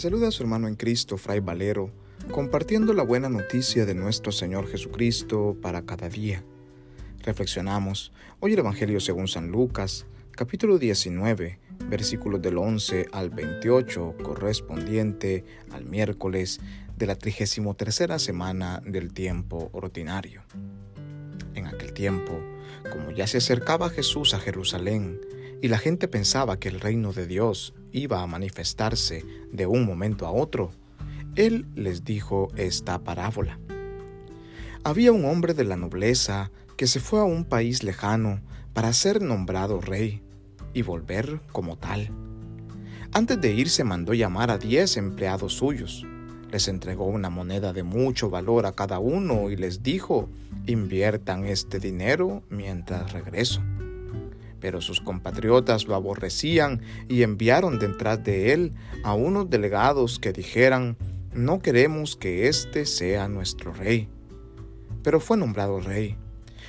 Saluda a su hermano en Cristo, Fray Valero, compartiendo la buena noticia de nuestro Señor Jesucristo para cada día. Reflexionamos hoy el Evangelio según San Lucas, capítulo 19, versículos del 11 al 28, correspondiente al miércoles de la 33 semana del tiempo ordinario. En aquel tiempo, como ya se acercaba Jesús a Jerusalén, y la gente pensaba que el reino de Dios iba a manifestarse de un momento a otro, él les dijo esta parábola. Había un hombre de la nobleza que se fue a un país lejano para ser nombrado rey y volver como tal. Antes de irse mandó llamar a diez empleados suyos. Les entregó una moneda de mucho valor a cada uno y les dijo, inviertan este dinero mientras regreso. Pero sus compatriotas lo aborrecían y enviaron detrás de él a unos delegados que dijeran, no queremos que éste sea nuestro rey. Pero fue nombrado rey.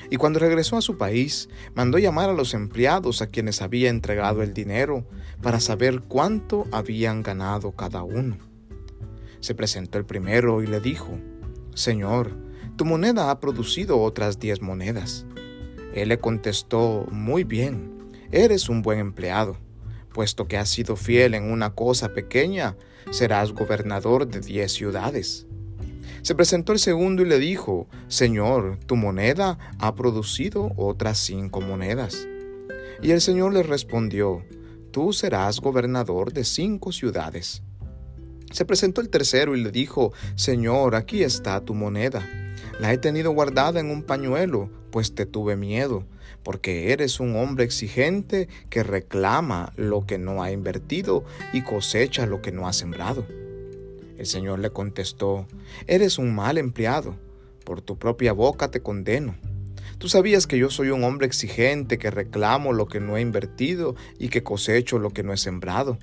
Y cuando regresó a su país, mandó llamar a los empleados a quienes había entregado el dinero para saber cuánto habían ganado cada uno. Se presentó el primero y le dijo, Señor, tu moneda ha producido otras diez monedas. Él le contestó, Muy bien, eres un buen empleado. Puesto que has sido fiel en una cosa pequeña, serás gobernador de diez ciudades. Se presentó el segundo y le dijo, Señor, tu moneda ha producido otras cinco monedas. Y el Señor le respondió, Tú serás gobernador de cinco ciudades. Se presentó el tercero y le dijo, Señor, aquí está tu moneda. La he tenido guardada en un pañuelo pues te tuve miedo, porque eres un hombre exigente que reclama lo que no ha invertido y cosecha lo que no ha sembrado. El Señor le contestó, eres un mal empleado, por tu propia boca te condeno. Tú sabías que yo soy un hombre exigente que reclamo lo que no he invertido y que cosecho lo que no he sembrado.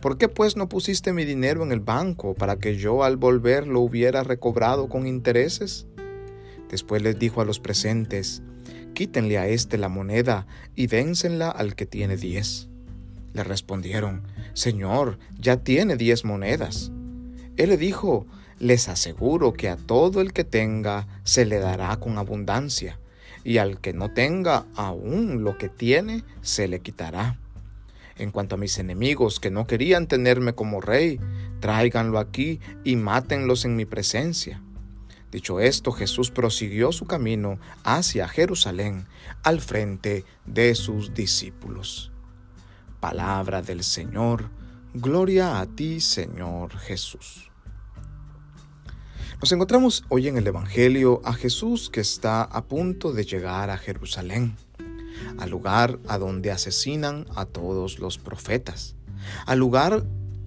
¿Por qué pues no pusiste mi dinero en el banco para que yo al volver lo hubiera recobrado con intereses? Después les dijo a los presentes, quítenle a éste la moneda y dénsenla al que tiene diez. Le respondieron, Señor, ya tiene diez monedas. Él le dijo, les aseguro que a todo el que tenga se le dará con abundancia, y al que no tenga aún lo que tiene se le quitará. En cuanto a mis enemigos que no querían tenerme como rey, tráiganlo aquí y mátenlos en mi presencia. Dicho esto, Jesús prosiguió su camino hacia Jerusalén al frente de sus discípulos. Palabra del Señor, gloria a ti Señor Jesús. Nos encontramos hoy en el Evangelio a Jesús que está a punto de llegar a Jerusalén, al lugar a donde asesinan a todos los profetas, al lugar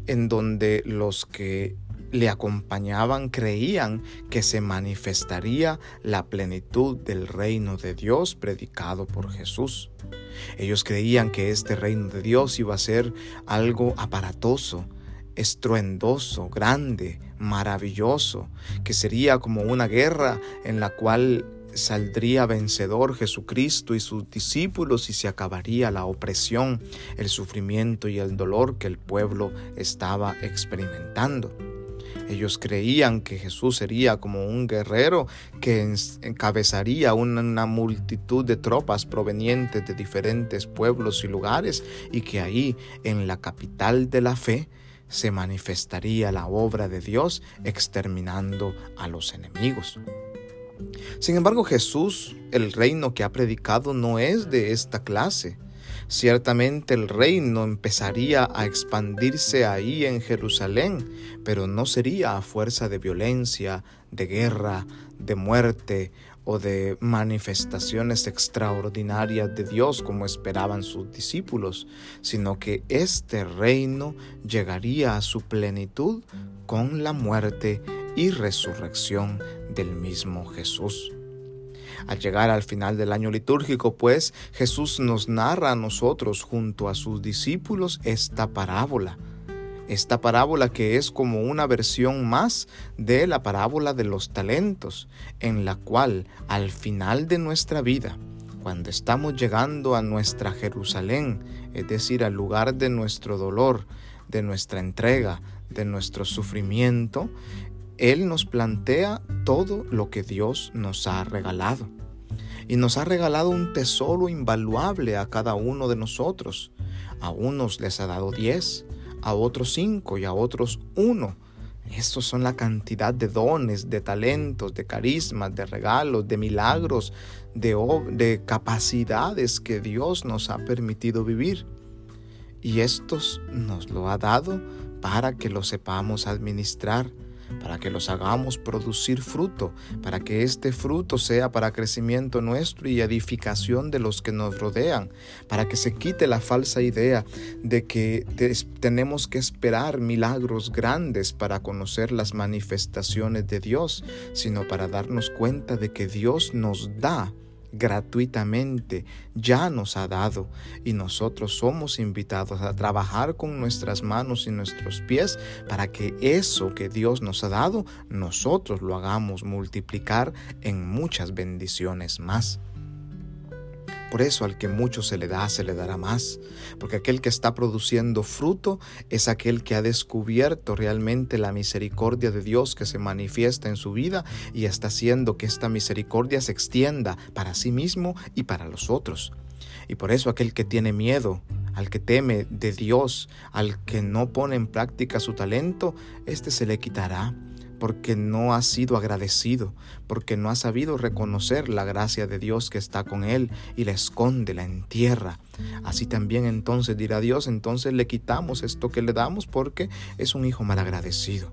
en donde los que le acompañaban creían que se manifestaría la plenitud del reino de Dios predicado por Jesús. Ellos creían que este reino de Dios iba a ser algo aparatoso, estruendoso, grande, maravilloso, que sería como una guerra en la cual saldría vencedor Jesucristo y sus discípulos y se acabaría la opresión, el sufrimiento y el dolor que el pueblo estaba experimentando. Ellos creían que Jesús sería como un guerrero que encabezaría una, multitud de tropas provenientes de diferentes pueblos y lugares y que ahí, en la capital de la fe, se manifestaría la obra de Dios exterminando a los enemigos. Sin embargo, Jesús, el reino que ha predicado, no es de esta clase. Ciertamente el reino empezaría a expandirse ahí en Jerusalén, pero no sería a fuerza de violencia, de guerra, de muerte o de manifestaciones extraordinarias de Dios como esperaban sus discípulos, sino que este reino llegaría a su plenitud con la muerte y resurrección del mismo Jesús. Al llegar al final del año litúrgico, pues, Jesús nos narra a nosotros junto a sus discípulos esta parábola. Esta parábola que es como una versión más de la parábola de los talentos, en la cual al final de nuestra vida, cuando estamos llegando a nuestra Jerusalén, es decir, al lugar de nuestro dolor, de nuestra entrega, de nuestro sufrimiento, Él nos plantea todo lo que Dios nos ha regalado. Y nos ha regalado un tesoro invaluable a cada uno de nosotros. A unos les ha dado diez, a otros cinco y a otros uno. Estos son la cantidad de dones, de talentos, de carismas, de regalos, de milagros, de, de capacidades que Dios nos ha permitido vivir. Y estos nos lo ha dado para que lo sepamos administrar para que los hagamos producir fruto, para que este fruto sea para crecimiento nuestro y edificación de los que nos rodean, para que se quite la falsa idea de que tenemos que esperar milagros grandes para conocer las manifestaciones de Dios, sino para darnos cuenta de que Dios nos da gratuitamente ya nos ha dado y nosotros somos invitados a trabajar con nuestras manos y nuestros pies para que eso que Dios nos ha dado nosotros lo hagamos multiplicar en muchas bendiciones más. Por eso al que mucho se le da, se le dará más, porque aquel que está produciendo fruto es aquel que ha descubierto realmente la misericordia de Dios que se manifiesta en su vida y está haciendo que esta misericordia se extienda para sí mismo y para los otros. Y por eso aquel que tiene miedo, al que teme de Dios, al que no pone en práctica su talento, éste se le quitará porque no ha sido agradecido, porque no ha sabido reconocer la gracia de Dios que está con él y la esconde, la entierra. Así también entonces dirá Dios, entonces le quitamos esto que le damos porque es un hijo malagradecido.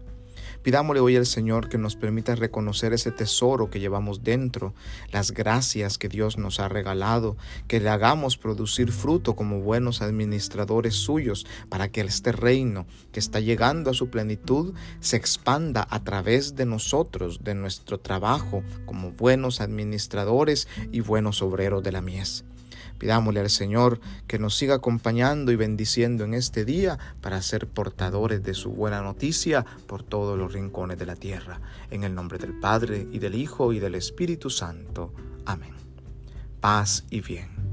Pidámosle hoy al Señor que nos permita reconocer ese tesoro que llevamos dentro, las gracias que Dios nos ha regalado, que le hagamos producir fruto como buenos administradores suyos para que este reino que está llegando a su plenitud se expanda a través de nosotros, de nuestro trabajo como buenos administradores y buenos obreros de la mies. Pidámosle al Señor que nos siga acompañando y bendiciendo en este día para ser portadores de su buena noticia por todos los rincones de la tierra. En el nombre del Padre y del Hijo y del Espíritu Santo. Amén. Paz y bien.